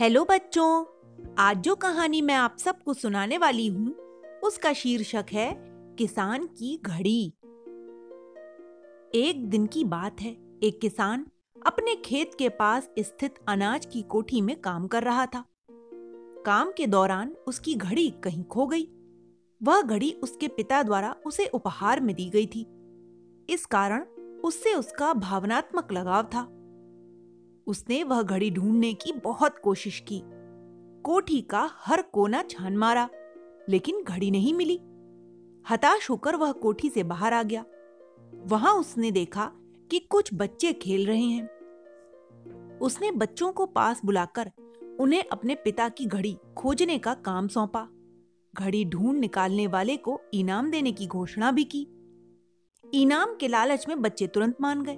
Hello बच्चों, आज जो कहानी मैं आप सबको सुनाने वाली हूँ, उसका शीर्षक है किसान की घड़ी। एक दिन की बात है, एक किसान अपने खेत के पास स्थित अनाज की कोठी में काम कर रहा था। काम के दौरान उसकी घड़ी कहीं खो गई। वह घड़ी उसके पिता द्वारा उसे उपहार में दी गई थी। इस कारण उससे उसका भावनात्मक लगाव था। उसने वह घड़ी ढूँढने की बहुत कोशिश की। कोठी का हर कोना छान मारा, लेकिन घड़ी नहीं मिली। हताश होकर वह कोठी से बाहर आ गया। वहाँ उसने देखा कि कुछ बच्चे खेल रहे हैं। उसने बच्चों को पास बुलाकर उन्हें अपने पिता की घड़ी खोजने का काम सौंपा। घड़ी ढूंढ निकालने वाले को इनाम देने की घोषणा भी की। इनाम के लालच में बच्चे तुरंत मान गए।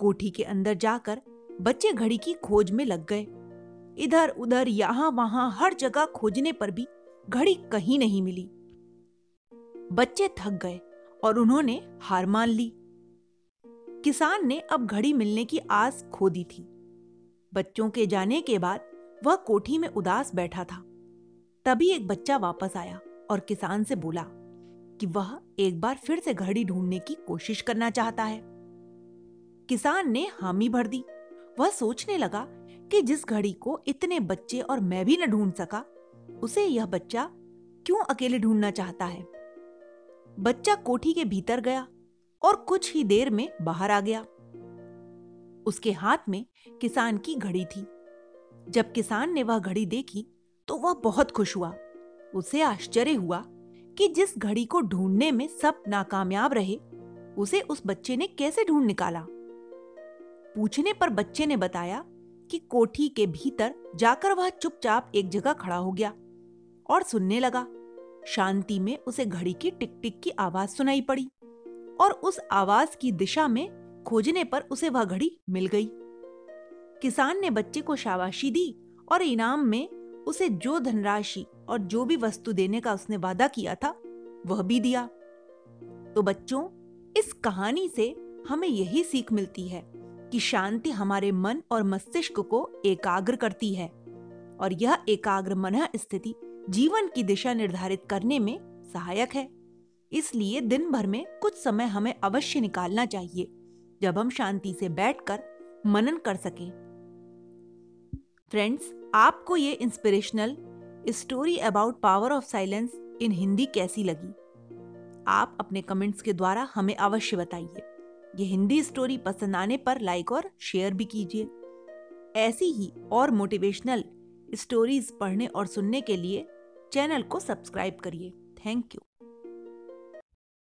कोठी के अंदर जाकर बच्चे घड़ी की खोज में लग गए। इधर उधर यहाँ वहाँ हर जगह खोजने पर भी घड़ी कहीं नहीं मिली। बच्चे थक गए और उन्होंने हार मान ली। किसान ने अब घड़ी मिलने की आस खो दी थी। बच्चों के जाने के बाद वह कोठी में उदास बैठा था। तभी एक बच्चा वापस आया और किसान से बोला कि वह एक बार फिर से घड़ी ढूँढने की कोशिश करना चाहता है। किसान ने हामी भर दी। वह सोचने लगा कि जिस घड़ी को इतने बच्चे और मैं भी न ढूंढ सका, उसे यह बच्चा क्यों अकेले ढूंढना चाहता है? बच्चा कोठी के भीतर गया और कुछ ही देर में बाहर आ गया। उसके हाथ में किसान की घड़ी थी। जब किसान ने वह घड़ी देखी तो वह बहुत खुश हुआ। उसे आश्चर्य हुआ कि जिस घड़ी को ढूँढने में सब नाकामयाब रहे, उसे उस बच्चे ने कैसे ढूंढ निकाला? पूछने पर बच्चे ने बताया कि कोठी के भीतर जाकर वह चुपचाप एक जगह खड़ा हो गया और सुनने लगा। शांति में उसे घड़ी की टिक टिक की आवाज़ सुनाई पड़ी और उस आवाज़ की दिशा में खोजने पर उसे वह घड़ी मिल गई। किसान ने बच्चे को शाबाशी दी और इनाम में उसे जो धनराशि और जो भी वस्तु देने का उसने वादा किया था, वह भी दिया। तो बच्चों, इस कहानी से हमें यही सीख मिलती है। कि शांति हमारे मन और मस्तिष्क को एकाग्र करती है। और यह एकाग्र मन स्थिति जीवन की दिशा निर्धारित करने में सहायक है। इसलिए दिन भर में कुछ समय हमें अवश्य निकालना चाहिए, जब हम शांति से बैठकर मनन कर सकें। फ्रेंड्स, आपको ये inspirational story about power of silence in Hindi कैसी लगी? आप अपने कमेंट्स के द्वारा हमें अवश्य बताइए। ये हिंदी स्टोरी पसंद आने पर लाइक और शेयर भी कीजिए। ऐसी ही और मोटिवेशनल स्टोरीज पढ़ने और सुनने के लिए चैनल को सब्सक्राइब करिए। Thank you.